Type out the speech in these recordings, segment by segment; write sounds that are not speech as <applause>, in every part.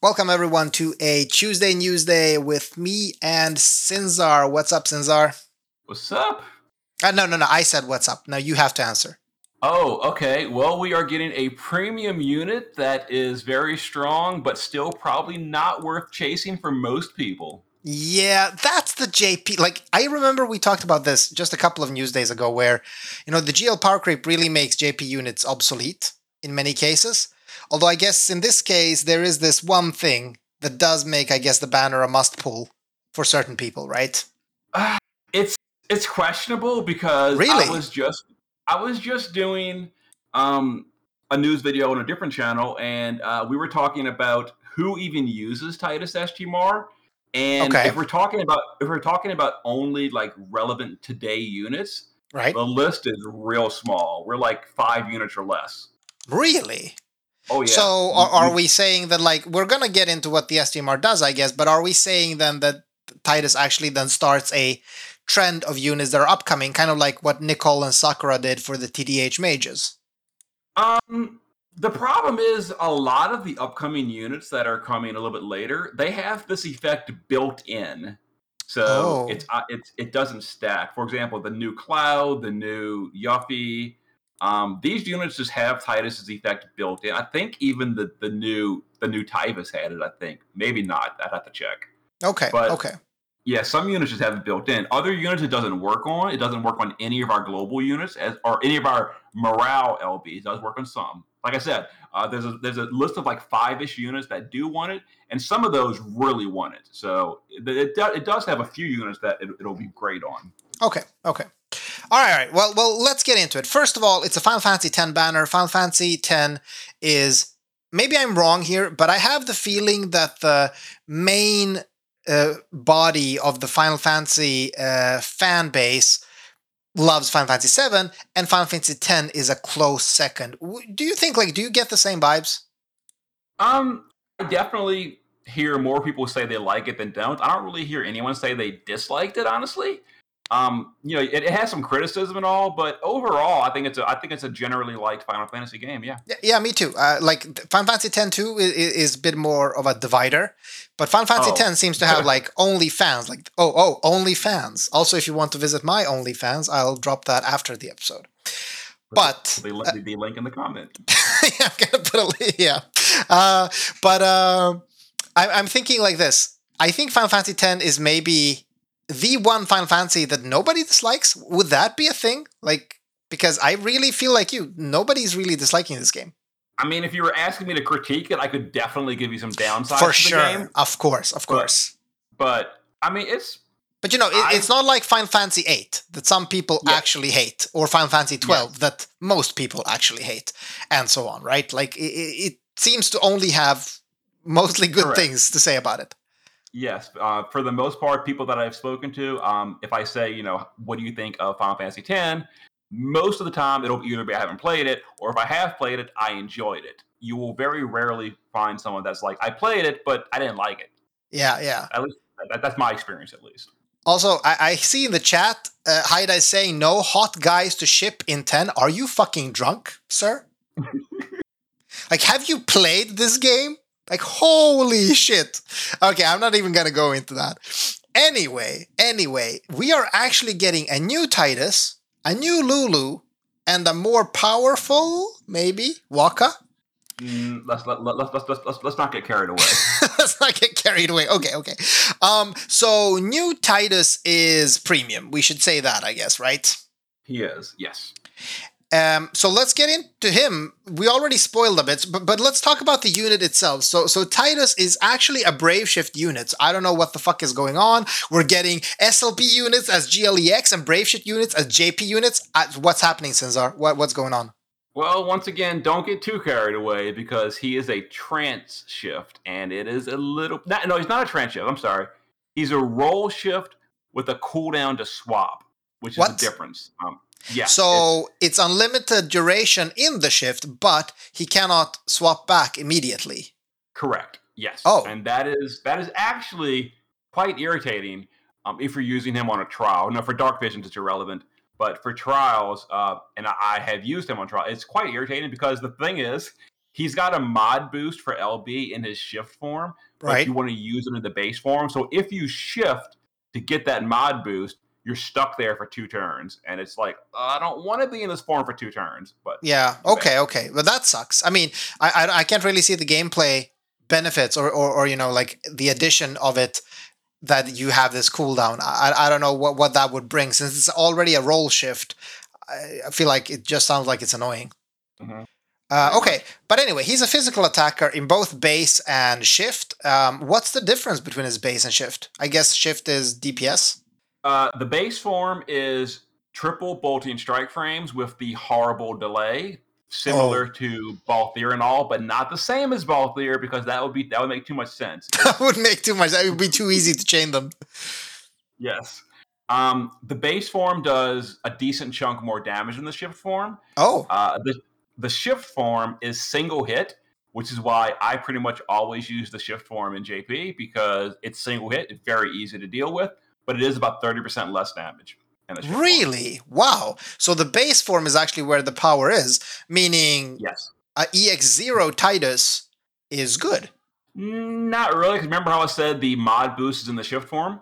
Welcome everyone to a Tuesday Newsday with me and Sinzar. What's up, Sinzar? What's up? Uh, no, no, no. I said what's up. Now you have to answer. Oh, okay. Well, we are getting a premium unit that is very strong, but still probably not worth chasing for most people. Yeah, that's the JP. Like, I remember we talked about this just a couple of news days ago where, you know, the GL power creep really makes JP units obsolete in many cases. Although I guess in this case, there is this one thing that does make, I guess, the banner a must pull for certain people, right? Uh, <sighs> it's it's questionable because really? I was just I was just doing um, a news video on a different channel, and uh, we were talking about who even uses Tidus STMR. And okay. if we're talking about if we're talking about only like relevant today units, right? The list is real small. We're like five units or less. Really? Oh yeah. So are, are we saying that like we're gonna get into what the STMR does, I guess, but are we saying then that Tidus actually then starts a trend of units that are upcoming, kind of like what Nicole and Sakura did for the TDH mages? Um the problem is a lot of the upcoming units that are coming a little bit later, they have this effect built in. So oh. it's uh, it's it doesn't stack. For example, the new Cloud, the new Yuffie, um, these units just have Tidus's effect built in. I think even the the new the new Tyvis had it. I think maybe not. I'd have to check. Okay. But, okay. Yeah, some units just have it built in. Other units it doesn't work on. It doesn't work on any of our global units as or any of our morale LBs. It does work on some. Like I said, uh, there's a there's a list of like five ish units that do want it, and some of those really want it. So it it, it does have a few units that it, it'll be great on. Okay. Okay. All right, all right. Well, well, let's get into it. First of all, it's a Final Fantasy X banner. Final Fantasy X is maybe I'm wrong here, but I have the feeling that the main uh, body of the Final Fantasy uh, fan base loves Final Fantasy VII, and Final Fantasy X is a close second. Do you think, like, do you get the same vibes? Um, I definitely hear more people say they like it than don't. I don't really hear anyone say they disliked it, honestly um, you know, it, it, has some criticism and all, but overall, I think it's a I think it's a generally liked Final Fantasy game. Yeah, yeah, yeah me too. Uh, like Final Fantasy X two is, is, a bit more of a divider, but Final Fantasy oh. X seems to have like only fans. Like oh oh only fans. Also, if you want to visit my only fans, I'll drop that after the episode. But the, uh, the link in the comment. <laughs> yeah, I'm gonna put a link. Yeah, uh, but uh, I, I'm thinking like this. I think Final Fantasy X is maybe the one Final Fantasy that nobody dislikes? Would that be a thing? Like, because I really feel like you, nobody's really disliking this game. I mean, if you were asking me to critique it, I could definitely give you some downsides. For sure, of course, of course. But, but I mean, it's. But you know, it, it's not like Final Fantasy VIII that some people yeah. actually hate, or Final Fantasy twelve yeah. that most people actually hate, and so on. Right? Like it, it seems to only have mostly good Correct. things to say about it. Yes, uh, for the most part, people that I've spoken to, um, if I say, you know, what do you think of Final Fantasy X, most of the time it'll either be I haven't played it, or if I have played it, I enjoyed it. You will very rarely find someone that's like, I played it, but I didn't like it. Yeah, yeah. At least that, that's my experience, at least. Also, I, I see in the chat, uh, Haida is saying, no hot guys to ship in 10. Are you fucking drunk, sir? <laughs> like, have you played this game? Like, holy shit. Okay, I'm not even gonna go into that. Anyway, anyway, we are actually getting a new Tidus, a new Lulu, and a more powerful, maybe, Wakka. Mm, let's, let, let, let's, let's, let's, let's not get carried away. <laughs> let's not get carried away. Okay, okay. Um, so new Tidus is premium. We should say that, I guess, right? He is, yes. Um, so let's get into him. We already spoiled a bit, but, but let's talk about the unit itself. So, so Tidus is actually a Brave Shift unit. I don't know what the fuck is going on. We're getting SLP units as GLEX and Brave Shift units as JP units. Uh, what's happening, Sinzar? What, what's going on? Well, once again, don't get too carried away because he is a trance shift, and it is a little. no, he's not a trance shift. I'm sorry. He's a role shift with a cooldown to swap, which is what? the difference. Um, yeah. So it's, it's unlimited duration in the shift, but he cannot swap back immediately. Correct. Yes. Oh. And that is that is actually quite irritating um, if you're using him on a trial. Now, for dark visions, it's irrelevant, but for trials, uh, and I, I have used him on trial, it's quite irritating because the thing is, he's got a mod boost for LB in his shift form, but Right. you want to use it in the base form. So if you shift to get that mod boost, you're stuck there for two turns, and it's like I don't want to be in this form for two turns. But Yeah. Okay. Okay. But that sucks. I mean, I I, I can't really see the gameplay benefits or, or or you know like the addition of it that you have this cooldown. I I don't know what what that would bring since it's already a role shift. I, I feel like it just sounds like it's annoying. Mhm. Uh, okay, but anyway, he's a physical attacker in both base and shift. Um, what's the difference between his base and shift? I guess shift is DPS. Uh, the base form is triple bolting strike frames with the horrible delay, similar Oh. to Balthier and all, but not the same as Balthier because that would be that would make too much sense. <laughs> that would make too much. That would be too easy to chain them. Yes. Um, the base form does a decent chunk more damage than the shift form. Oh, Uh, the the shift form is single hit, which is why I pretty much always use the shift form in JP because it's single hit, it's very easy to deal with, but it is about thirty percent less damage. the form. really? Wow. So the base form is actually where the power is, meaning Yes. Uh, a EX0 Tidus is good. Not really, remember how I said the mod boost is in the shift form?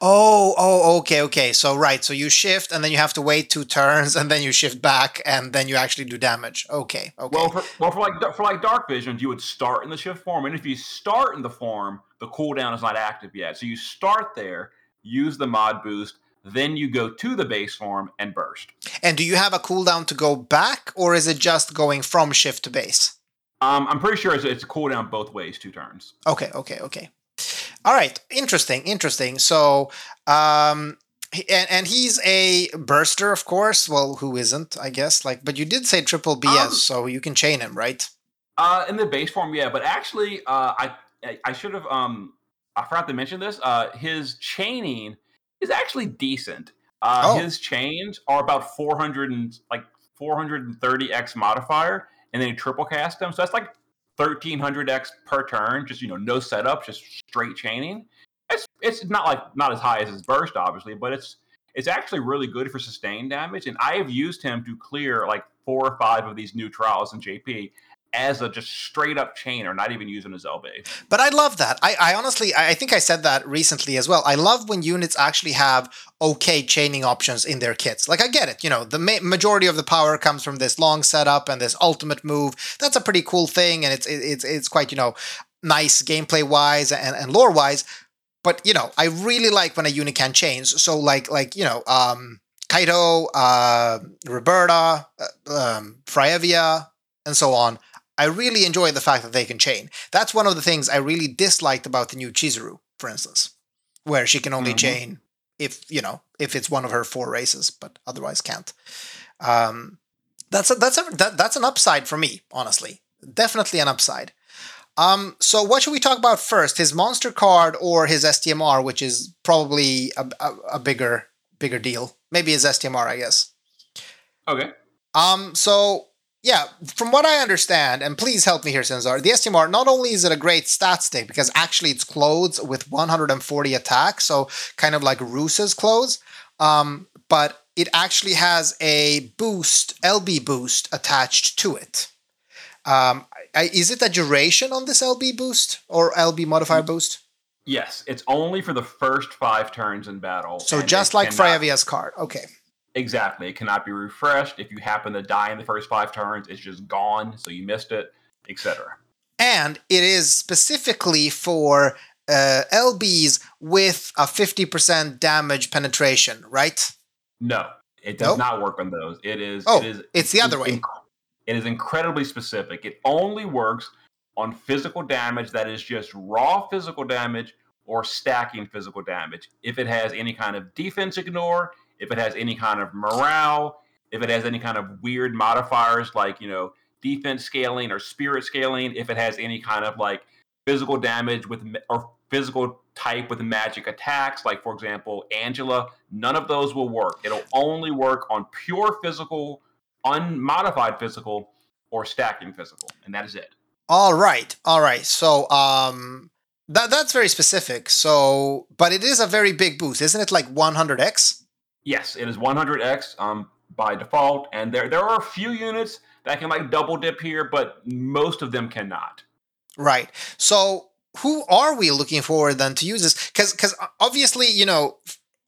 Oh, oh, okay, okay. So right, so you shift and then you have to wait two <laughs> turns and then you shift back and then you actually do damage. Okay, okay. Well, for, well, for like for like dark visions, you would start in the shift form, and if you start in the form, the cooldown is not active yet. So you start there, use the mod boost, then you go to the base form and burst. and do you have a cooldown to go back or is it just going from shift to base? Um, I'm pretty sure it's, it's a cooldown both ways, two turns. Okay, okay, okay. All right, interesting, interesting. So, um, and and he's a burster, of course. Well, who isn't? I guess. Like, but you did say triple BS, Um, so you can chain him, right? Uh, in the base form, yeah, but actually, uh, I I- I should have um I forgot to mention this. Uh, his chaining is actually decent. Uh, Oh. his chains are about 400 and like 430 x modifier, and then you triple cast them, so that's like 1300 x per turn. Just you know, no setup, just straight chaining. It's it's not like not as high as his burst, obviously, but it's it's actually really good for sustained damage. And I have used him to clear like four or five of these new trials in JP as a just straight up chainer, not even using his LB. But I love that. I, I honestly, I think I said that recently as well. I love when units actually have okay chaining options in their kits. Like I get it, you know, the ma- majority of the power comes from this long setup and this ultimate move. That's a pretty cool thing, and it's it- it's it's quite you know nice gameplay wise and, and lore wise. But you know, I really like when a unit can change. So like like you know, um, Kaito, uh, Roberta, uh, um, Fraevia, and so on. I really enjoy the fact that they can chain. That's one of the things I really disliked about the new Chizuru, for instance, where she can only Mhm. chain if you know if it's one of her four races, but otherwise can't. Um, that's a, that's a, that, that's an upside for me, honestly. Definitely an upside. Um, so what should we talk about first? His monster card or his STMR, which is probably a, a, a bigger bigger deal. Maybe his STMR, I guess. Okay. Um, so yeah, from what I understand, and please help me here, Sinzar, the STMR, not only is it a great stat stick, because actually it's clothes with 140 attack, so kind of like Roos's clothes, um, but it actually has a boost, LB boost attached to it. Um, I, is it a duration on this LB boost or LB modifier boost? Yes, it's only for the first five turns in battle. So just like Fraevia's card. Okay. Exactly. It cannot be refreshed. If you happen to die in the first five turns, it's just gone, so you missed it, etc. and it is specifically for uh, LBs with a 50% damage penetration, right? No, it does Nope. not work on those. It is. Oh, it is. it's the other way. It is incredibly specific. It only works on physical damage that is just raw physical damage or stacking physical damage. If it has any kind of defense ignore, if it has any kind of morale, if it has any kind of weird modifiers like, you know, defense scaling or spirit scaling, if it has any kind of like physical damage with or physical type with magic attacks, like for example, Angela, none of those will work. It'll only work on pure physical, unmodified physical, or stacking physical, and that is it. All right. All right. So, um, that, that's very specific. So, but it is a very big boost, isn't it? Like 100x? Yes, it is 100x um, by default, and there there are a few units that can like double dip here, but most of them cannot. Right. So who are we looking for then to use this? Because because obviously you know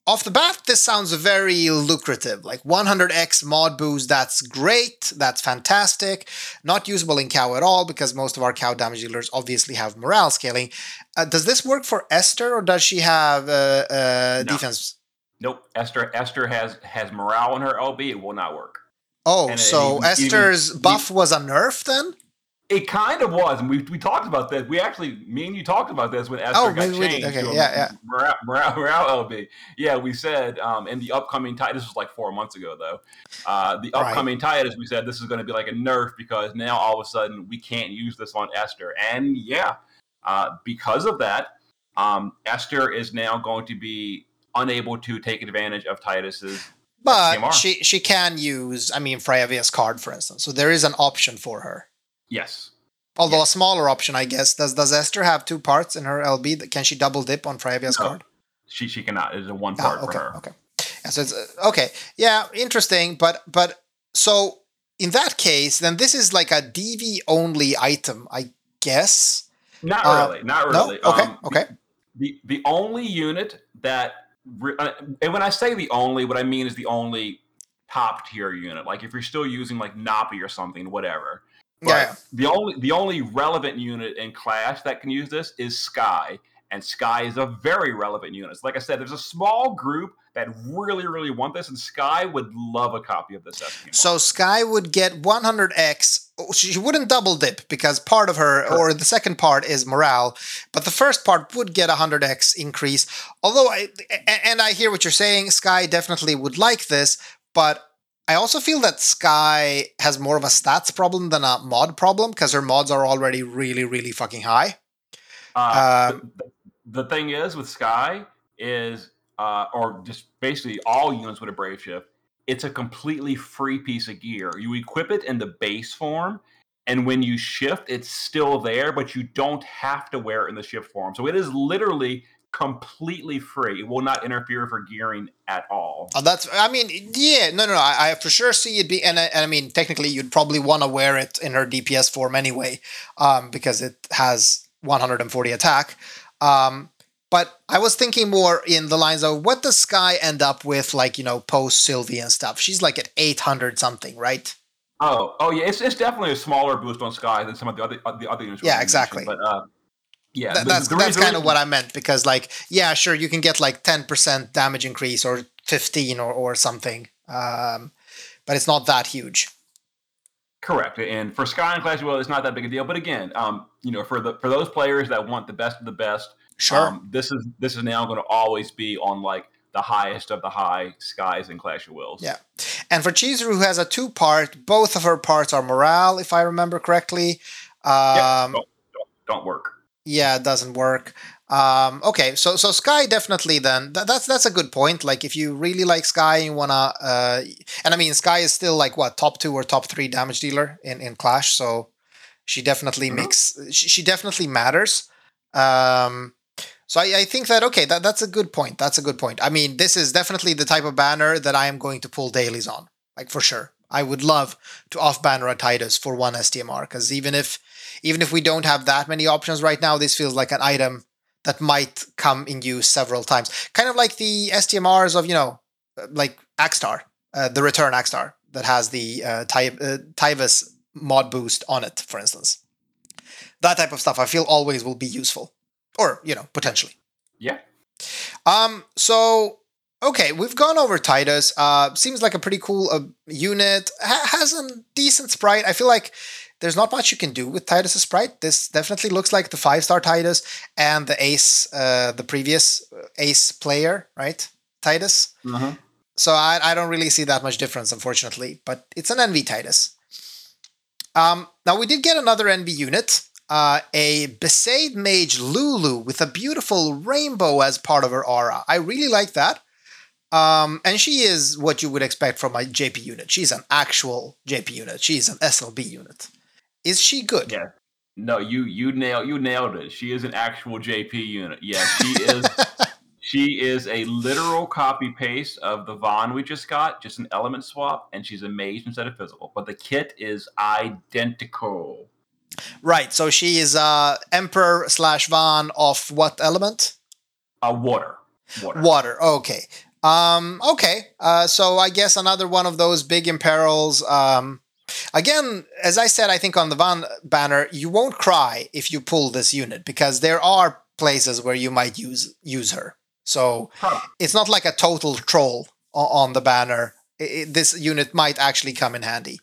off the bat this sounds very lucrative. Like 100x mod boost, that's great, that's fantastic. Not usable in cow at all because most of our cow damage dealers obviously have morale scaling. Uh, does this work for Esther or does she have uh, uh, No. defense? Nope. Esther Esther has has morale in her LB. It will not work. Oh, And, so even- Esther's even- buff was a nerf then? It kind of was, and we, we talked about this. We actually, me and you talked about this when Esther Oh, got changed. Okay, yeah, yeah. Morale, morale, morale LB. Yeah, we said um, in the upcoming Tidus was like four months ago though. Uh, the Right. upcoming Tidus, we said this is going to be like a nerf because now all of a sudden we can't use this on Esther, and yeah, uh, because of that, um, Esther is now going to be unable to take advantage of Tidus's. <sighs> But TMR. she she can use, I mean, Fraevia's card, for instance. So there is an option for her. Yes. Although a smaller option, I guess. Does Does Esther have two parts in her LB? Can she double dip on Fraevia's No. card? She she cannot. It's a one Ah, part okay, for her. okay. Yeah, so it's uh, okay. Yeah, interesting. But but so in that case, then this is like a DV only item, I guess. Not Uh, really. Not No. really. Okay. Um, okay. the the only unit that Uh, and when I say the only, what I mean is the only top tier unit. Like if you're still using like Napi or something, whatever. But Yeah. The only the only relevant unit in Clash that can use this is Sky, and Sky is a very relevant unit. So like I said, there's a small group that really really want this, and Sky would love a copy of this. So Sky would get 100x. Oh, She wouldn't double dip because part of her, or the second part, is morale, but the first part would get a 100x increase. Although, I and I hear what you're saying, Sky definitely would like this, but I also feel that Sky has more of a stats problem than a mod problem because her mods are already really, really fucking high. Uh, Um, the, the thing is with Sky is, uh, or just basically all units with a Brave Shift, it's a completely free piece of gear. You equip it in the base form, and when you shift, it's still there, but you don't have to wear it in the shift form. So it is literally completely free. It will not interfere for gearing at all. Oh, that's. I mean, yeah, no, no, no. I, I for sure see it be, and I, and I mean, technically, you'd probably want to wear it in her DPS form anyway, um, because it has 140 attack. Um, but I was thinking more in the lines of what does Sky end up with, like you know, post Sylvie and stuff. She's like at 800 something, right? Oh, oh yeah, it's, it's definitely a smaller boost on Sky than some of the other uh, the other units. Yeah, exactly. But uh, yeah, Th- that's the that's kind of what I meant because, like, yeah, sure, you can get like 10% damage increase or 15 or or something, um, but it's not that huge. Correct, and for Sky and Clash, well, it's not that big a deal. But again, um, you know, for the for those players that want the best of the best, Sure. um, this is this is now going to always be on like the highest of the high skies in Clash of Wills. Yeah. And for Chizuru, who has a two part, both of her parts are morale, if I remember correctly. Yeah, Um, don't, don't, don't work. yeah, it doesn't work. Um, okay, so so Sky definitely then th- that's that's a good point. Like if you really like Sky and you wanna, uh, and I mean Sky is still like what top two or top three damage dealer in in Clash, so she definitely Mhm. makes she, she definitely matters. Um, so I, I think that okay, that that's a good point. That's a good point. I mean, this is definitely the type of banner that I am going to pull dailies on, like for sure. I would love to off banner a Tidus for one STMR because even if even if we don't have that many options right now, this feels like an item that might come in use several times. Kind of like the STMRs of, you know, like Axstar, uh, the return Axstar that has the uh, Ty- uh, mod boost on it, for instance. That type of stuff I feel always will be useful. Or, you know, potentially. Yeah. Um, so okay, we've gone over Tidus. Uh, seems like a pretty cool uh, unit. Ha- has a decent sprite. I feel like there's not much you can do with Tidus's sprite. This definitely looks like the five star Tidus and the ace, uh, the previous uh, ace player, right? Tidus. Mhm. So I, I don't really see that much difference, unfortunately. But it's an NV Tidus. Um, now we did get another NV unit, uh, a Besaid Mage Lulu with a beautiful rainbow as part of her aura. I really like that. Um, and she is what you would expect from a JP unit. She's an actual JP unit. She's an SLB unit. Is she good? Yeah. No, you you nailed you nailed it. She is an actual JP unit. Yeah, she is. <laughs> She is a literal copy paste of the Vaan we just got, just an element swap, and she's a mage instead of physical. But the kit is identical. Right. So she is uh Emperor slash Vaan of what element? Uh, water. Water. Water. Okay. Um. Okay. Uh. So I guess another one of those big imperils. Um. Again, as I said, I think on the Vaan banner, you won't cry if you pull this unit because there are places where you might use use her. So Huh. it's not like a total troll on the banner. I- I- this unit might actually come in handy.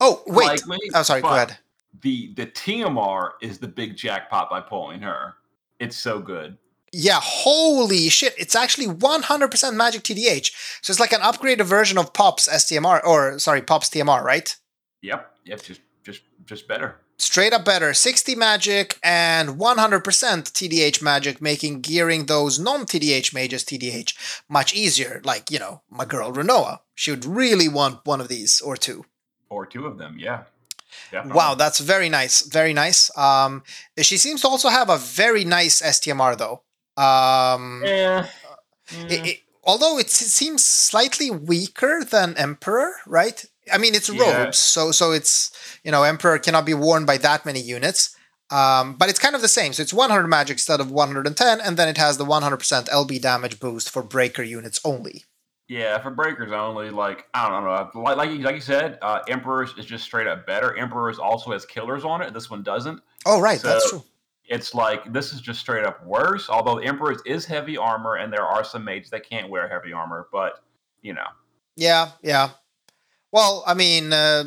Oh wait. Likely, oh, sorry. Go ahead. The the TMR is the big jackpot by pulling her. It's so good. Yeah, holy shit. It's actually 100% magic TDH. So it's like an upgraded version of Pop's STMR, or sorry, Pop's TMR, right? Yep. Yep. Just just just better. Straight up better. 60 magic and 100% TDH magic, making gearing those non TDH mages TDH much easier. Like, you know, my girl Rinoa. She would really want one of these or two. Or two of them. Yeah. Definitely. Wow, that's very nice. Very nice. Um, she seems to also have a very nice STMR, though. Um, Yeah. it, it, although it, seems slightly weaker than Emperor, right? I mean, it's Yeah. robes, so so it's you know Emperor cannot be worn by that many units. Um, but it's kind of the same. So it's 100 magic instead of 110, and then it has the 100% LB damage boost for breaker units only. Yeah, for breakers only, like I don't know, like like you, like you said, uh, Emperor's is just straight up better. Emperor's also has killers on it. This one doesn't. Oh, right, that's So- true. It's like this is just straight up worse. Although Emperor's is heavy armor, and there are some mages that can't wear heavy armor, but you know, Yeah, yeah. Well, I mean, uh,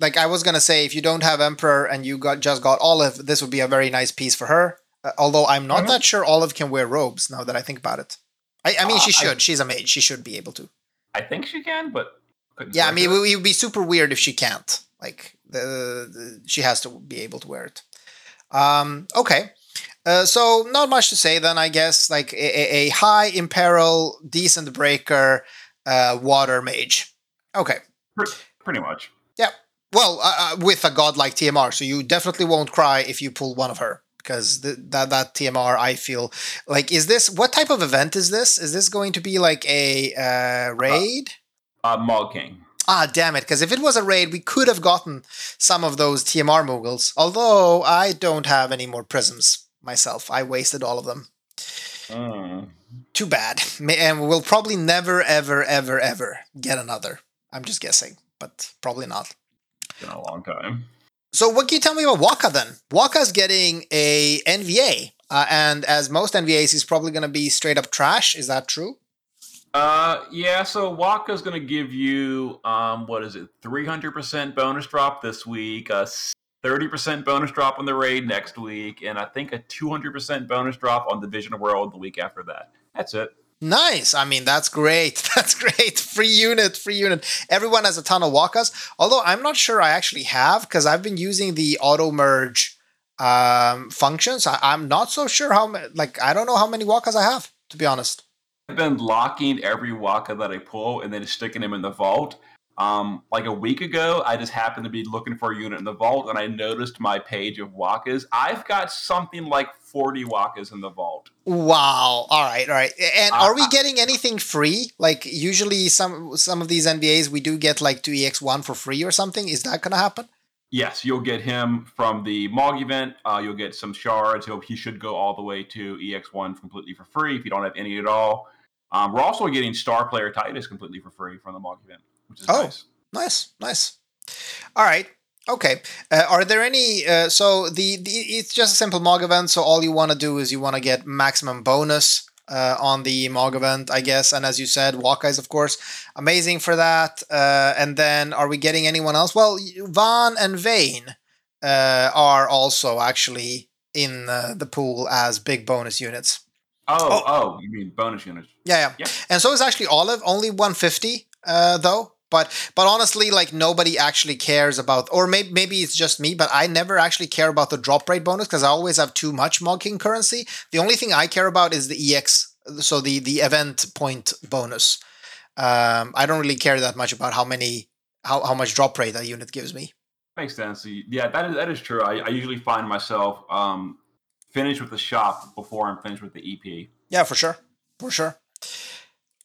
like I was gonna say, if you don't have Emperor and you got just got Olive, this would be a very nice piece for her. Uh, although I'm not Mhm. that sure Olive can wear robes now that I think about it. I, I mean, she Uh, I- should. She's a mage. She should be able to. I think she can, but couldn't Yeah, I mean, it it. would, be super weird if she can't. Like, the, the she has to be able to wear it. Um, okay. Uh, so not much to say then, I guess. Like a, a- a high imperil, decent breaker, uh, water mage. Okay. pretty much. Yeah. Well, uh, uh, with a god like TMR, so you definitely won't cry if you pull one of her because that that TMR, I feel like is this what type of event is this? Is this going to be like a uh, raid? Uh, Mog King. ah, damn it! Because if it was a raid, we could have gotten some of those TMR Moogles. Although I don't have any more prisms myself, I wasted all of them. Mm. Too bad, and we'll probably never, ever, ever, ever get another. I'm just guessing, but probably not. Been a long time. So what can you tell me about Wakka then? Wakka's getting a NVA, uh, and as most NVAs, he's probably going to be straight up trash. Is that true? Uh, yeah. So Wakka's gonna give you um, what is it? Three hundred percent bonus drop this week. A thirty percent bonus drop on the raid next week, and I think a two hundred percent bonus drop on Division World the week after that. That's it. Nice. I mean, that's great. <laughs> That's great. Free unit, free unit. Everyone has a ton of Wakkas. Although I'm not sure I actually have because I've been using the auto merge um, functions. I, I'm not so sure how like I don't know how many Wakkas I have to be honest. I've been locking every Wakka that I pull and then sticking them in the vault. Um, like a week ago, I just happened to be looking for a unit in the vault, and I noticed my page of Wakkas. I've got something like forty Wakkas in the vault. Wow. All right. All right. And Uh, are we getting anything free? Like usually some some of these NVAs we do get like 2EX1 for free or something. Is that going to happen? Yes, you'll get him from the Mog event. Uh, you'll get some shards. He'll, he should go all the way to EX1 completely for free if you don't have any at all. Um, we're also getting Star Player Tidus completely for free from the Mog event, which is Oh. nice. Nice, nice. All right. Okay. Uh, are there any? Uh, so the, the it's just a simple Mog event. So all you want to do is you want to get maximum bonus uh, on the Mog event, I guess. And as you said, Wakka is of course amazing for that. Uh, and then are we getting anyone else? Well, Vaan and Vayne uh, are also actually in uh, the pool as big bonus units. Oh, oh, you mean bonus units? Yeah, yeah. Yep. And so is actually Olive, only 150 uh, though. But but honestly, like nobody actually cares about, or maybe maybe it's just me, but I never actually care about the drop rate bonus because I always have too much Mog King currency. The only thing I care about is the EX, so the the event point bonus. Um, I don't really care that much about how many how, how much drop rate that unit gives me. Makes sense. Yeah, that is that is true. I, I usually find myself um, finished with the shop before I'm finished with the EP. Yeah, for sure. for sure.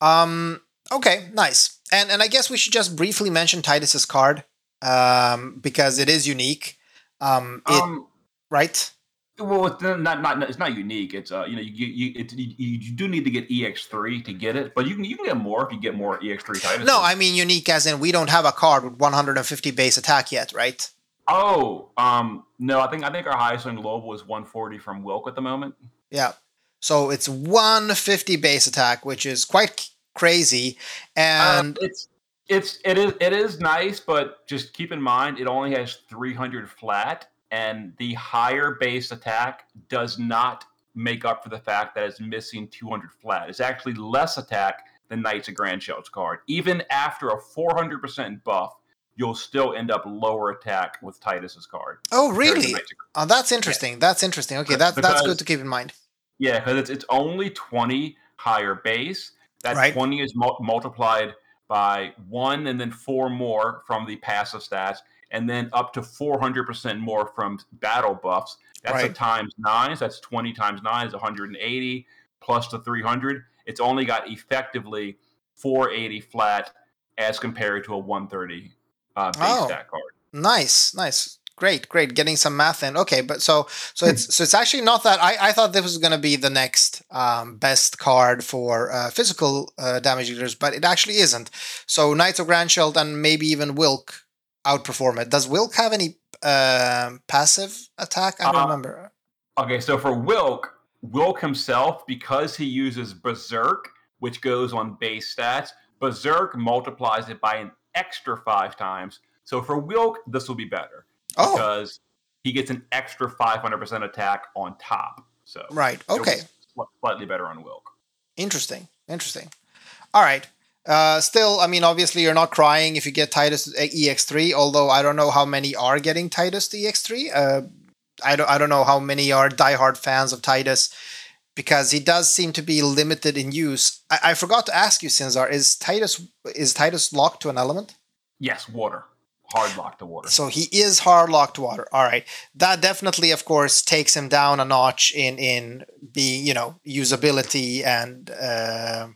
Um, okay, nice. And and I guess we should just briefly mention Tidus's card um, because it is unique. Um, it, Um, right? well, it's not not it's not unique. It's uh, you know, you you, it, you you do need to get EX3 to get it, but you can you can get more if you get more EX3 Tidus. No, I mean unique as in we don't have a card with 150 base attack yet, right? Oh, um, no, I think I think our highest on global is 140 from Wilk at the moment. Yeah. So it's 150 base attack, which is quite crazy. And Uh, it's it's it is it is nice, but just keep in mind it only has 300 flat, and the higher base attack does not make up for the fact that it's missing 200 flat. It's actually less attack than Knights of Grandshelt card. Even after a 400% buff, you'll still end up lower attack with Tidus's card. oh, really? Oh, that's interesting. That's interesting. Okay, that, that's Because- good to keep in mind. Yeah, because it's it's only twenty higher base. That Right. twenty is mul- multiplied by one, and then four more from the passive stats, and then up to four hundred percent more from battle buffs. That's a times nine. So that's twenty times nine is one hundred and eighty plus the three hundred. It's only got effectively four eighty flat as compared to a one thirty uh, base Oh. stat card. Nice, nice. Great, great. Getting some math in. Okay, but so so it's so it's actually not that I, I thought this was gonna be the next um, best card for uh, physical uh, damage dealers, but it actually isn't. So Knights of Grandshelt and maybe even Wilk outperform it. Does Wilk have any um passive attack? I don't Uh, remember. Okay, so for Wilk, Wilk himself, because he uses Berserk, which goes on base stats, Berserk multiplies it by an extra five times. So for Wilk, this will be better Oh, because he gets an extra 500% attack on top. So right. Okay. slightly better on Wilk. Interesting. Interesting. All right. Uh, still, I mean, obviously, you're not crying if you get Tidus uh, EX3. Although I don't know how many are getting Tidus to EX3. Uh, I don't. I don't know how many are diehard fans of Tidus, because he does seem to be limited in use. I, I forgot to ask you, Sinzar. Is Tidus is Tidus locked to an element? Yes, water. Hard locked to water. So he is hard locked to water. All right. That definitely, of course, takes him down a notch in in being, you know, usability and uh,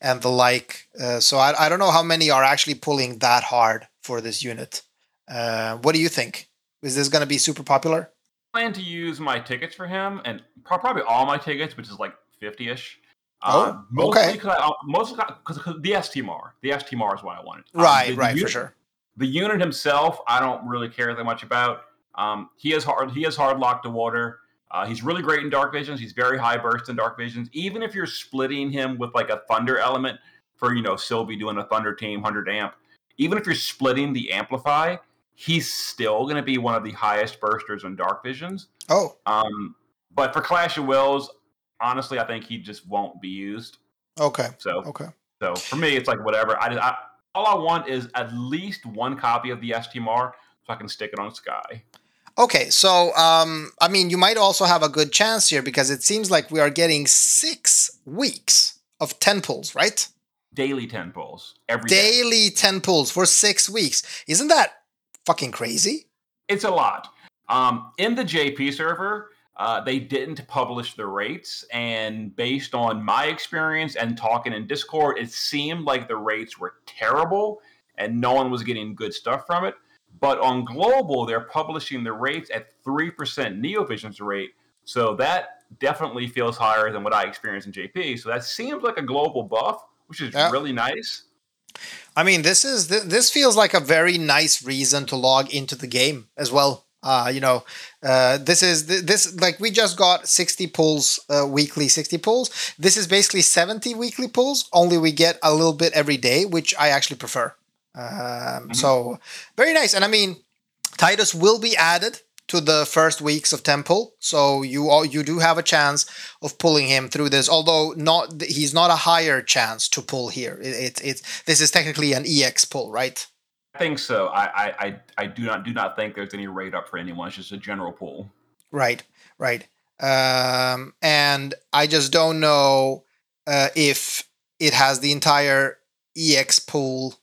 and the like. Uh, so I, I don't know how many are actually pulling that hard for this unit. Uh, what do you think? Is this going to be super popular? plan to use my tickets for him, and pro- probably all my tickets, which is like fifty-ish. Oh, Uh, mostly okay. Cause I, mostly because the STMR. The STMR is what I wanted. Um, Right, the right, for sure. The unit himself, I don't really care that much about. Um, he is hard. He is hard locked to water. Uh, he's really great in dark visions. He's very high burst in dark visions. Even if you're splitting him with like a thunder element for you know Sylvie doing a thunder team hundred amp, even if you're splitting the amplify, he's still going to be one of the highest bursters in dark visions. Oh, Um, but for Clash of Wills, honestly, I think he just won't be used. okay, So, okay. so for me, it's like whatever. I, just, I all I want is at least one copy of the STMR so I can stick it on Sky. Okay, so um, I mean, you might also have a good chance here because it seems like we are getting six weeks of ten pulls, right? Daily ten pulls every day. daily 10 pulls for six weeks. Isn't that fucking crazy? It's a lot. Um, in the JP server, uh, they didn't publish the rates, and based on my experience and talking in Discord, it seemed like the rates were terrible, and no one was getting good stuff from it. But on global, they're publishing the rates at three percent NeoVision's rate, so that definitely feels higher than what I experienced in JP. So that seems like a global buff, which is Yeah. really nice. I mean, this is th- this feels like a very nice reason to log into the game as well. Uh, you know, uh, this is this like we just got 60 pulls uh, weekly, 60 pulls. This is basically 70 weekly pulls. Only we get a little bit every day, which I actually prefer. Um, So very nice. And I mean, Tidus will be added to the first weeks of Temple, so you all you do have a chance of pulling him through this. Although not, he's not a higher chance to pull here. It, it, it's this is technically an EX pull, right? I think so. I, I, I, do not do not think there's any rate up for anyone. It's just a general pool. Right, right. Um, and I just don't know uh, if it has the entire EX pool.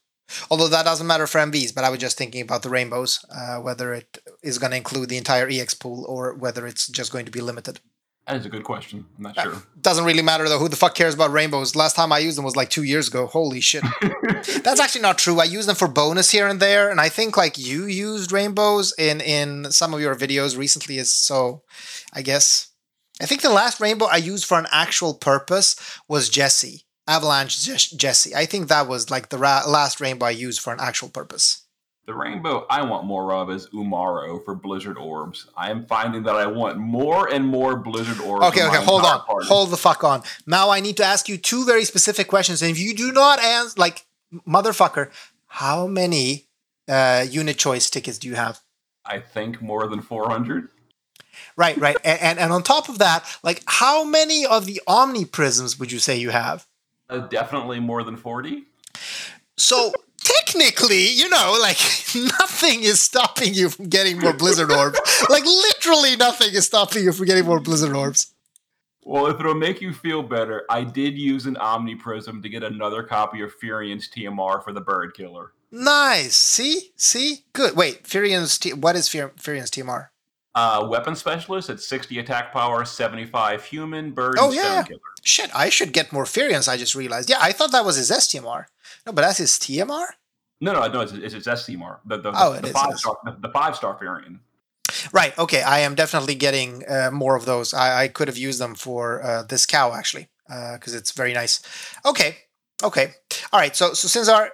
Although that doesn't matter for NVs, but I was just thinking about the rainbows, uh, whether it is going to include the entire EX pool or whether it's just going to be limited. That is a good question. I'm not uh, sure. Doesn't really matter though. Who the fuck cares about rainbows? Last time I used them was like two years ago. Holy shit. <laughs> That's actually not true. I use them for bonus here and there, and I think like you used rainbows in in some of your videos recently. Is so, I guess. I think the last rainbow I used for an actual purpose was Jesse Avalanche Jesse. I think that was like the ra- last rainbow I used for an actual purpose. The rainbow I want more of is Umaro for Blizzard Orbs. I am finding that I want more and more Blizzard Orbs. Okay, okay, hold on. Party. Hold the fuck on. Now I need to ask you two very specific questions. And if you do not answer, like, motherfucker, how many uh, unit choice tickets do you have? I think more than 400. Right, right. and, and, and on top of that, like, how many of the Omni Prisms would you say you have? Uh, definitely more than 40. So technically, you know, like <laughs> nothing is stopping you from getting more Blizzard orbs. like literally nothing is stopping you from getting more Blizzard orbs. Well, if it'll make you feel better, I did use an Omni Prism to get another copy of Furian's TMR for the Bird Killer. Nice. See? See? Good. Wait, Furian's T- what is Furian's TMR? Uh, weapon specialist at 60 attack power, 75 human, bird, oh, yeah. Shit, I should get more Furians, I just realized. Yeah, I thought that was his STMR. No, but that's his TMR? No, no, no, it's, it's his STMR. The, the, oh, the, the five star, the, the, five star Furian. Right. Okay. I am definitely getting uh, more of those. I, I, could have used them for uh, this cow actually, because uh, it's very nice. Okay. Okay. All right. So so Sinzar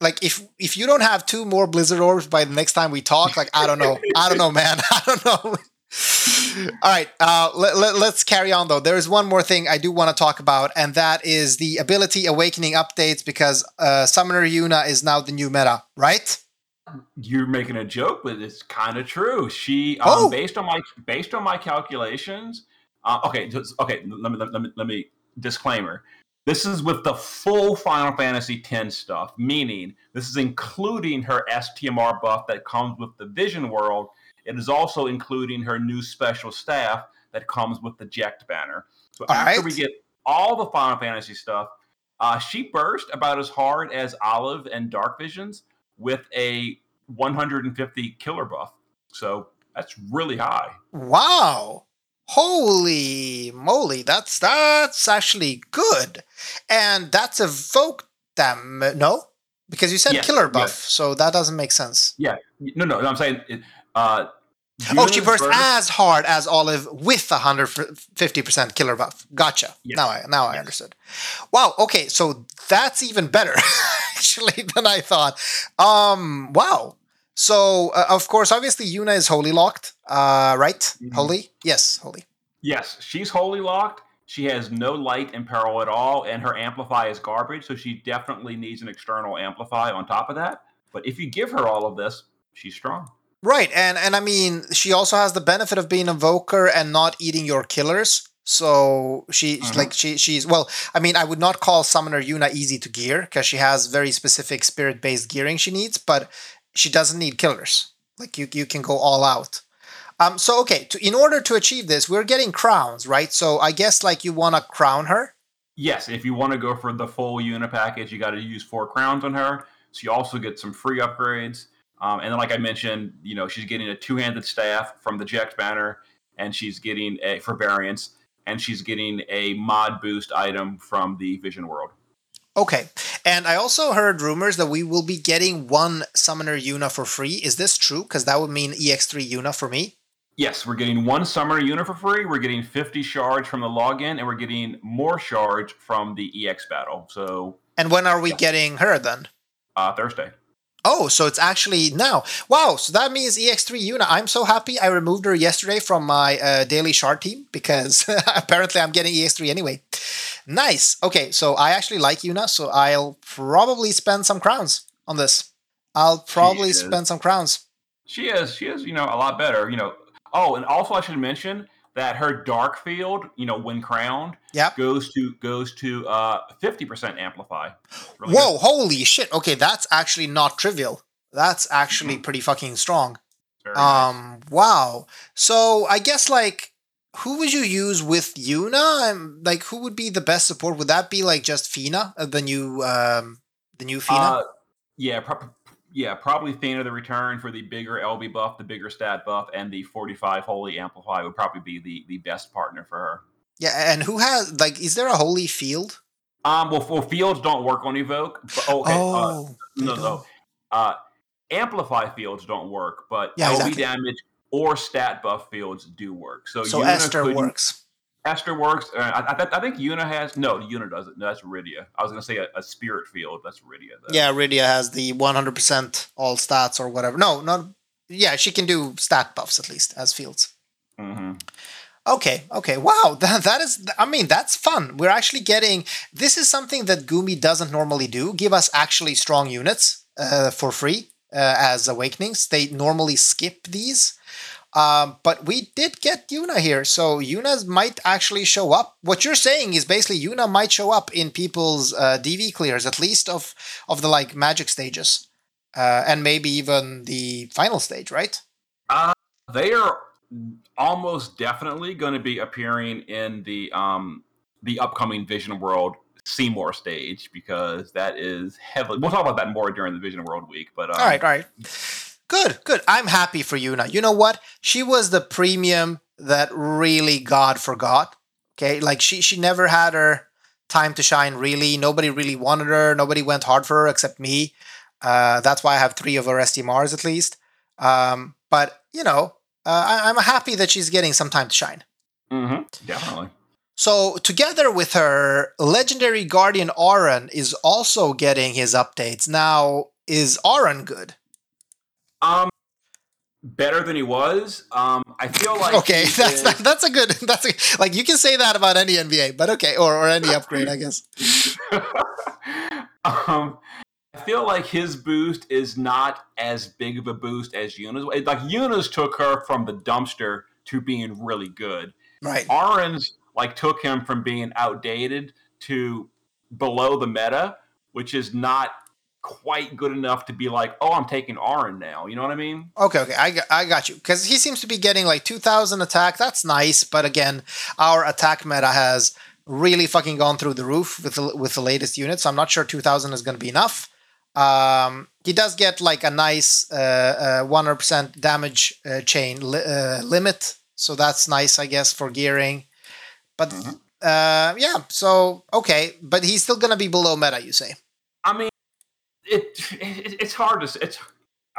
like if if you don't have two more blizzard orbs by the next time we talk, like I don't know, I don't know, man, <laughs> I don't know. All right, uh, let, let, let's carry on though. There is one more thing I do want to talk about, and that is the ability awakening updates because uh, Summoner Yuna is now the new meta, right? You're making a joke, but it's kind of true. She, um, oh. based on my based on my calculations, uh, okay, just, okay. Let me, let me let me disclaimer. This is with the full Final Fantasy X stuff, meaning this is including her STMR buff that comes with the Vision World it is also including her new special staff that comes with the Jecht banner. So all after right. we get all the Final Fantasy stuff, uh, she burst about as hard as Olive and Dark Visions with a 150 killer buff. So that's really high. Wow. Holy moly, that's that's actually good. And that's evoke them, no? Because you said yes, killer buff, yes. so that doesn't make sense. Yeah. No, no, no I'm saying it, uh, oh, she burst as hard as Olive with a hundred fifty percent killer buff. Gotcha. Yes. Now I now yes. I understood. Wow. Okay, so that's even better <laughs> actually than I thought. Um. Wow. So uh, of course, obviously, Yuna is holy locked. Uh. Right. Mm-hmm. Holy. Yes. Holy. Yes, she's holy locked. She has no light in peril at all, and her amplify is garbage. So she definitely needs an external amplify on top of that. But if you give her all of this, she's strong. Right, and and I mean, she also has the benefit of being a Voker and not eating your killers. So she mm-hmm. like she she's well. I mean, I would not call Summoner Yuna easy to gear because she has very specific spirit based gearing she needs, but she doesn't need killers. Like you you can go all out. Um. So okay, to, in order to achieve this, we're getting crowns, right? So I guess like you want to crown her. Yes, if you want to go for the full Yuna package, you got to use four crowns on her. So you also get some free upgrades. Um, and then, like I mentioned, you know, she's getting a two-handed staff from the Jecht banner, and she's getting a for variants, and she's getting a mod boost item from the Vision World. Okay, and I also heard rumors that we will be getting one Summoner Yuna for free. Is this true? Because that would mean EX3 Yuna for me. Yes, we're getting one Summoner Yuna for free. We're getting 50 shards from the login, and we're getting more shards from the EX battle. So. And when are we yeah. getting her then? Uh, Thursday. Oh, so it's actually now. Wow, so that means EX3 Yuna. I'm so happy I removed her yesterday from my uh, daily shard team because <laughs> apparently I'm getting EX3 anyway. Nice. Okay, so I actually like Yuna, so I'll probably spend some crowns on this. I'll probably spend some crowns. She is. She is, you know, a lot better. You know, oh, and also I should mention that her dark field, you know, when crowned, yep. goes to goes to uh 50% amplify. Really Whoa, good. holy shit. Okay, that's actually not trivial. That's actually mm-hmm. pretty fucking strong. Very um nice. wow. So I guess like who would you use with Yuna? Um, like who would be the best support? Would that be like just Fina, uh, the new um the new Fina? Uh, yeah, pro- yeah, probably Fina the Return for the bigger LB buff, the bigger stat buff, and the 45 Holy Amplify would probably be the the best partner for her. Yeah, and who has like? Is there a holy field? Um, well, well fields don't work on evoke. But, okay, uh, oh, they no, don't. no. Uh, amplify fields don't work, but Yeah, LB exactly. damage or stat buff fields do work. So, So Esther couldn't- works. Esther works. Uh, I, I, I think Yuna has no. Yuna doesn't. No, that's Rydia. I was gonna say a, a spirit field. That's Rydia. Though. Yeah, Rydia has the 100% all stats or whatever. No, not. Yeah, she can do stat buffs at least as fields. hmm Okay, okay. Wow, <laughs> that, that is, I mean, that's fun. We're actually getting, this is something that Gumi doesn't normally do. Give us actually strong units uh, for free uh, as awakenings. They normally skip these. Um, but we did get Yuna here, so Yuna might actually show up. What you're saying is basically Yuna might show up in people's uh, DV clears, at least of of the like magic stages, uh, and maybe even the final stage, right? They are almost definitely going to be appearing in the um the upcoming Vision World Seymour stage because that is heavily. We'll talk about that more during the Vision World week. But um, All right, all right. Good, good. I'm happy for Yuna. You know what? She was the premium that really God forgot. Okay, like she she never had her time to shine. Really, nobody really wanted her. Nobody went hard for her except me. Uh, that's why I have three of her STMRs at least. Um, but you know, uh, I, I'm happy that she's getting some time to shine. mhm, definitely. So together with her, legendary guardian Auron is also getting his updates. Now, is Auron good? Um, better than he was. Um, I feel like okay, <laughs> that's is- that, that's a good <laughs> that's a, like you can say that about any NBA, but okay, or or any upgrade, I guess. <laughs> um, I feel like his boost is not as big of a boost as Yuna's. Like Yuna's took her from the dumpster to being really good. Right. Auron's like took him from being outdated to below the meta, which is not quite good enough to be like, oh, I'm taking Auron now. You know what I mean? Okay, okay, I got, I got you because he seems to be getting like two thousand attack. That's nice, but again, our attack meta has really fucking gone through the roof with the, with the latest unit. So I'm not sure two thousand is going to be enough. Um, he does get like a nice uh, hundred percent damage uh, chain li- uh, limit, so that's nice, I guess, for gearing. But Mhm. uh, yeah, so okay, but he's still going to be below meta, you say? I mean, it, it it's hard to it's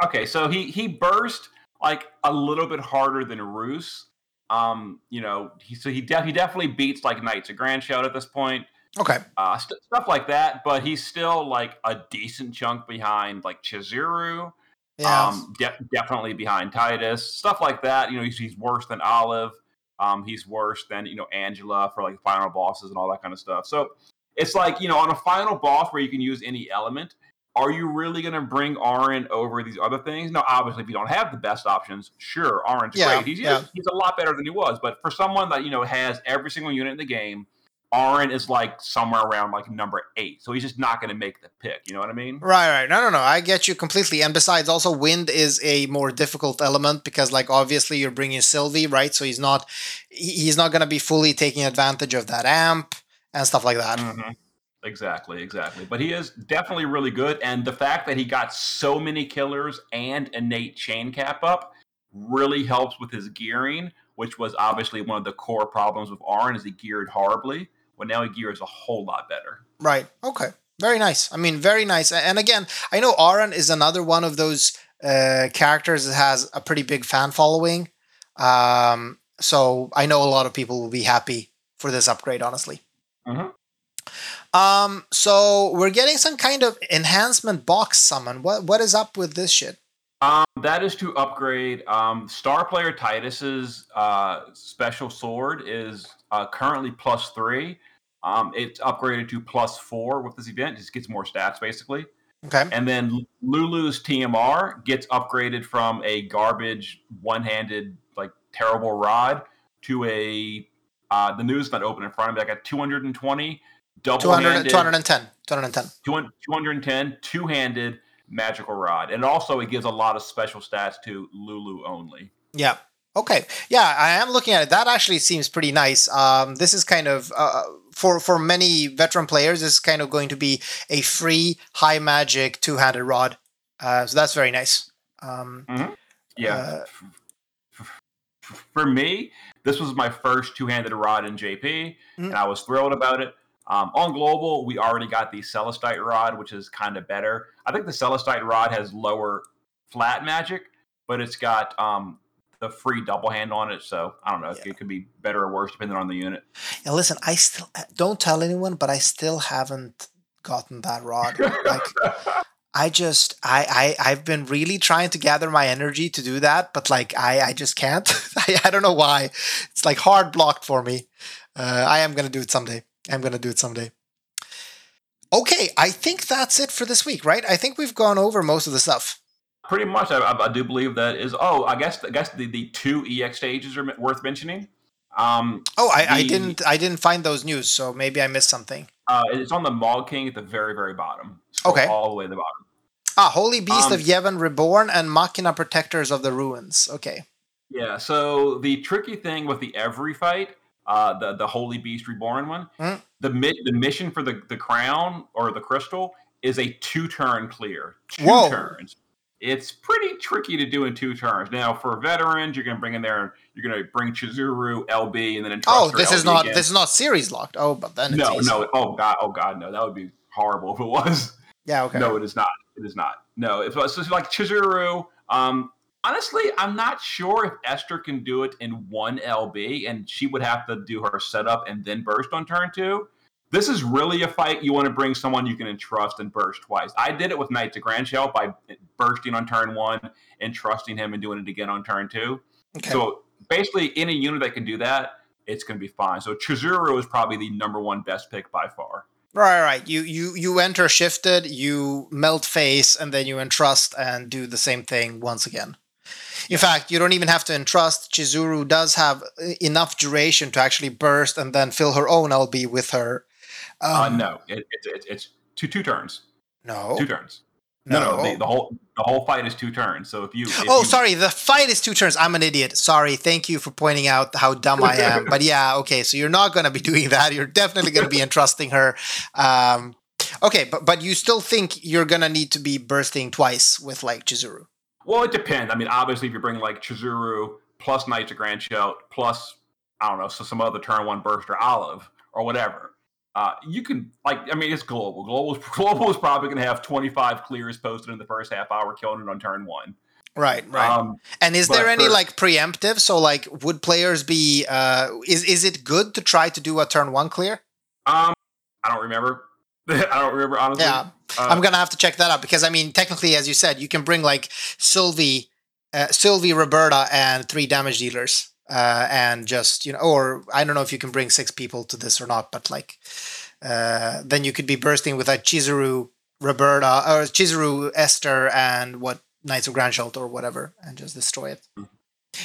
okay. So he he burst like a little bit harder than Roos. Um, you know, he so he de- he definitely beats like Knights of Grandshelt at this point. Okay. uh, st- stuff like that. But he's still like a decent chunk behind like Chizuru. Yeah. Um, de- definitely behind Tidus. Stuff like that. You know, he's, he's worse than Olive. Um, he's worse than you know Angela for like final bosses and all that kind of stuff. So it's like you know on a final boss where you can use any element. Are you really going to bring Auron over these other things? No, obviously, if you don't have the best options, sure, Auron's Yeah, great. He's, yeah. he's a lot better than he was. But for someone that you know has every single unit in the game, Auron is like somewhere around like number eight. So he's just not going to make the pick. You know what I mean? Right, right. No, no, no. I get you completely. And besides, also, wind is a more difficult element because, like, obviously, you're bringing Sylvie, right? So he's not, he's not going to be fully taking advantage of that amp and stuff like that. Mhm. Exactly, exactly. But he is definitely really good, and the fact that he got so many killers and innate chain cap up really helps with his gearing, which was obviously one of the core problems with Auron is he geared horribly. Well, now he gears a whole lot better. Right. Okay. Very nice. I mean, very nice. And again, I know Auron is another one of those uh, characters that has a pretty big fan following. Um, so I know a lot of people will be happy for this upgrade, honestly. Mhm. Um, so we're getting some kind of enhancement box summon. What what is up with this shit? Um, that is to upgrade. Um, Star player Tidus's uh, special sword is uh, currently plus three. Um, it's upgraded to plus four with this event. Just gets more stats basically. Okay. And then Lulu's TMR gets upgraded from a garbage one-handed like terrible rod to a uh, the news not open in front of me. I got 220 200, double-handed 210. 210. 200 210 two-handed magical rod. And also it gives a lot of special stats to Lulu only. Yeah. Okay. Yeah, I am looking at it. That actually seems pretty nice. Um, this is kind of uh, for for many veteran players. This is kind of going to be a free high magic two handed rod. Uh, so that's very nice. Um, Yeah. Uh, For me, this was my first two-handed rod in JP, Mhm. and I was thrilled about it. Um, on global, we already got the Celestite rod, which is kind of better. I think the Celestite rod has lower flat magic, but it's got um, the free double hand on it. So I don't know. Yeah. It could be better or worse depending on the unit. and listen, I still don't tell anyone, but I still haven't gotten that rod. like <laughs> I just I, I I've been really trying to gather my energy to do that, but like I I just can't. <laughs> I, I don't know why. It's like hard blocked for me. Uh, I am gonna do it someday. I'm gonna do it someday. Okay, I think that's it for this week, right? I think we've gone over most of the stuff. Pretty much, I, I do believe that is. Oh, I guess I guess the, the two EX stages are worth mentioning. Um, Oh, I, I didn't I didn't find those news, so maybe I missed something. uh, it's on the Mog King at the very very bottom. Scroll Okay. all the way to the bottom. Ah, Holy Beast Um, of Yevon Reborn and Machina Protectors of the Ruins. Okay. Yeah. So the tricky thing with the Evrae fight, uh, the the Holy Beast Reborn one, Hmm. the mi- the mission for the the crown or the crystal is a two turn clear. Two Whoa. turns. It's pretty tricky to do in two turns. Now, for veterans, you're going to bring in there. You're going to bring Chizuru, LB, and then Oh, this is LB not again. this is not series locked. Oh, but then it's No, easy. no. Oh god, oh god, no. That would be horrible if it was. Yeah, okay. No, it is not. It is not. No, it's, it's like Chizuru. Um, honestly, I'm not sure if Esther can do it in one LB, and she would have to do her setup and then burst on turn two. This is really a fight you want to bring someone you can entrust and burst twice. I did it with Knights of Grandshelt by bursting on turn one and trusting him and doing it again on turn two. Okay. So basically, any unit that can do that, it's going to be fine. So Chizuru is probably the number one best pick by far. right, right. You you you enter shifted, you melt face, and then you entrust and do the same thing once again. In fact, you don't even have to entrust. Chizuru does have uh, enough duration to actually burst and then fill her own LB with her. Uh, Um, no, it, it, it, it's two two turns. No. Two turns. No, no, the, the whole the whole fight is two turns. So if you, if Oh, you- sorry. The fight is two turns. I'm an idiot. Sorry. Thank you for pointing out how dumb I am. <laughs> but yeah, okay. So you're not going to be doing that. You're definitely going to be entrusting her. Um, okay, but but you still think you're going to need to be bursting twice with like Chizuru. Well, it depends. I mean, obviously, if you bring like Chizuru plus Knights of Grandshelt plus I don't know, so some other turn one burst or Olive or whatever, uh, you can like. I mean, it's global. Global is, <laughs> global is probably going to have twenty five clears posted in the first half hour, killing it on turn one. Right, right. Um, and is there any for- like preemptive? So like, would players be? Uh, is is it good to try to do a turn one clear? um, I don't remember. <laughs> I don't remember honestly. Yeah. Uh, I'm gonna have to check that out because I mean, technically, as you said, you can bring like Sylvie, uh, Sylvie, Roberta, and three damage dealers, uh, and just you know, or I don't know if you can bring six people to this or not, but like, uh, then you could be bursting with like Chizuru, Roberta, or Chizuru, Esther, and what Knights of Grandshelt or whatever, and just destroy it.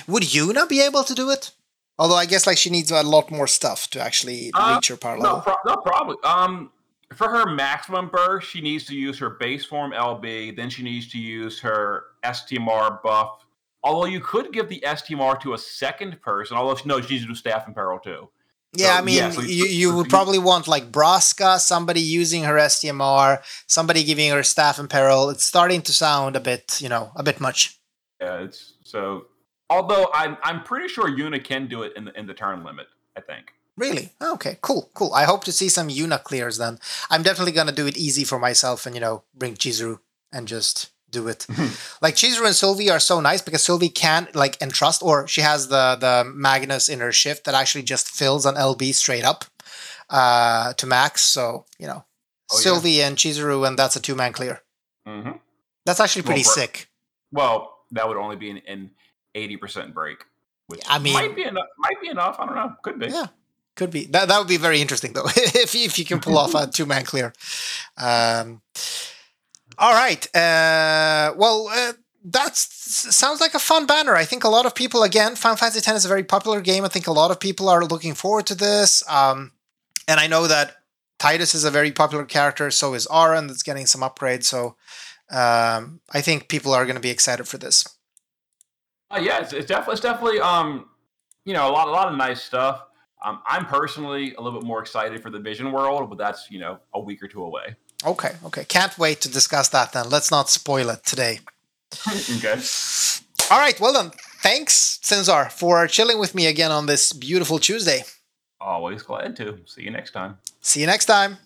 Would Yuna be able to do it? Although I guess like she needs a lot more stuff to actually Uh, reach her power No, level. pro- no, probably. Um, for her maximum burst, she needs to use her base form LB. Then she needs to use her STMR buff. Although you could give the STMR to a second person. Although she knows she needs to do staff and peril too. Yeah, So, I mean, yeah, so you, you would probably want like Braska, somebody using her STMR, somebody giving her staff and peril. It's starting to sound a bit, you know, a bit much. Yeah, it's so. Although I'm I'm pretty sure Yuna can do it in the in the turn limit. I think. Really? Okay, cool, cool. I hope to see some Yuna clears then. I'm definitely gonna do it easy for myself and you know bring Chizuru and just do it. like Chizuru and Sylvie are so nice because Sylvie can like entrust, or she has the the Magnus in her shift that actually just fills an LB straight up uh, to max. So you know, Oh, yeah. Sylvie and Chizuru, and that's a two man clear. hmm That's actually pretty Well, sick. Well, that would only be an- an eighty percent break, which I mean- might be enough. Might be enough. I don't know. Could be. Yeah. Could be that. That would be very interesting, though, <laughs> if if you can pull off a <laughs> two man clear. Um, all right. Uh, well, uh, that sounds like a fun banner. I think a lot of people, again, Final Fantasy X is a very popular game. I think a lot of people are looking forward to this. Um, and I know that Tidus is a very popular character. So is Auron. That's getting some upgrades. So um, I think people are going to be excited for this. Uh, yeah, it's, it's definitely it's definitely um you know a lot a lot of nice stuff. Um, I'm personally a little bit more excited for the Vision World, but that's you know a week or two away. Okay, okay. Can't wait to discuss that then. Let's not spoil it today. <laughs> okay. All right, well then. Thanks, Sinzar, for chilling with me again on this beautiful Tuesday. Always glad to. See you next time. See you next time.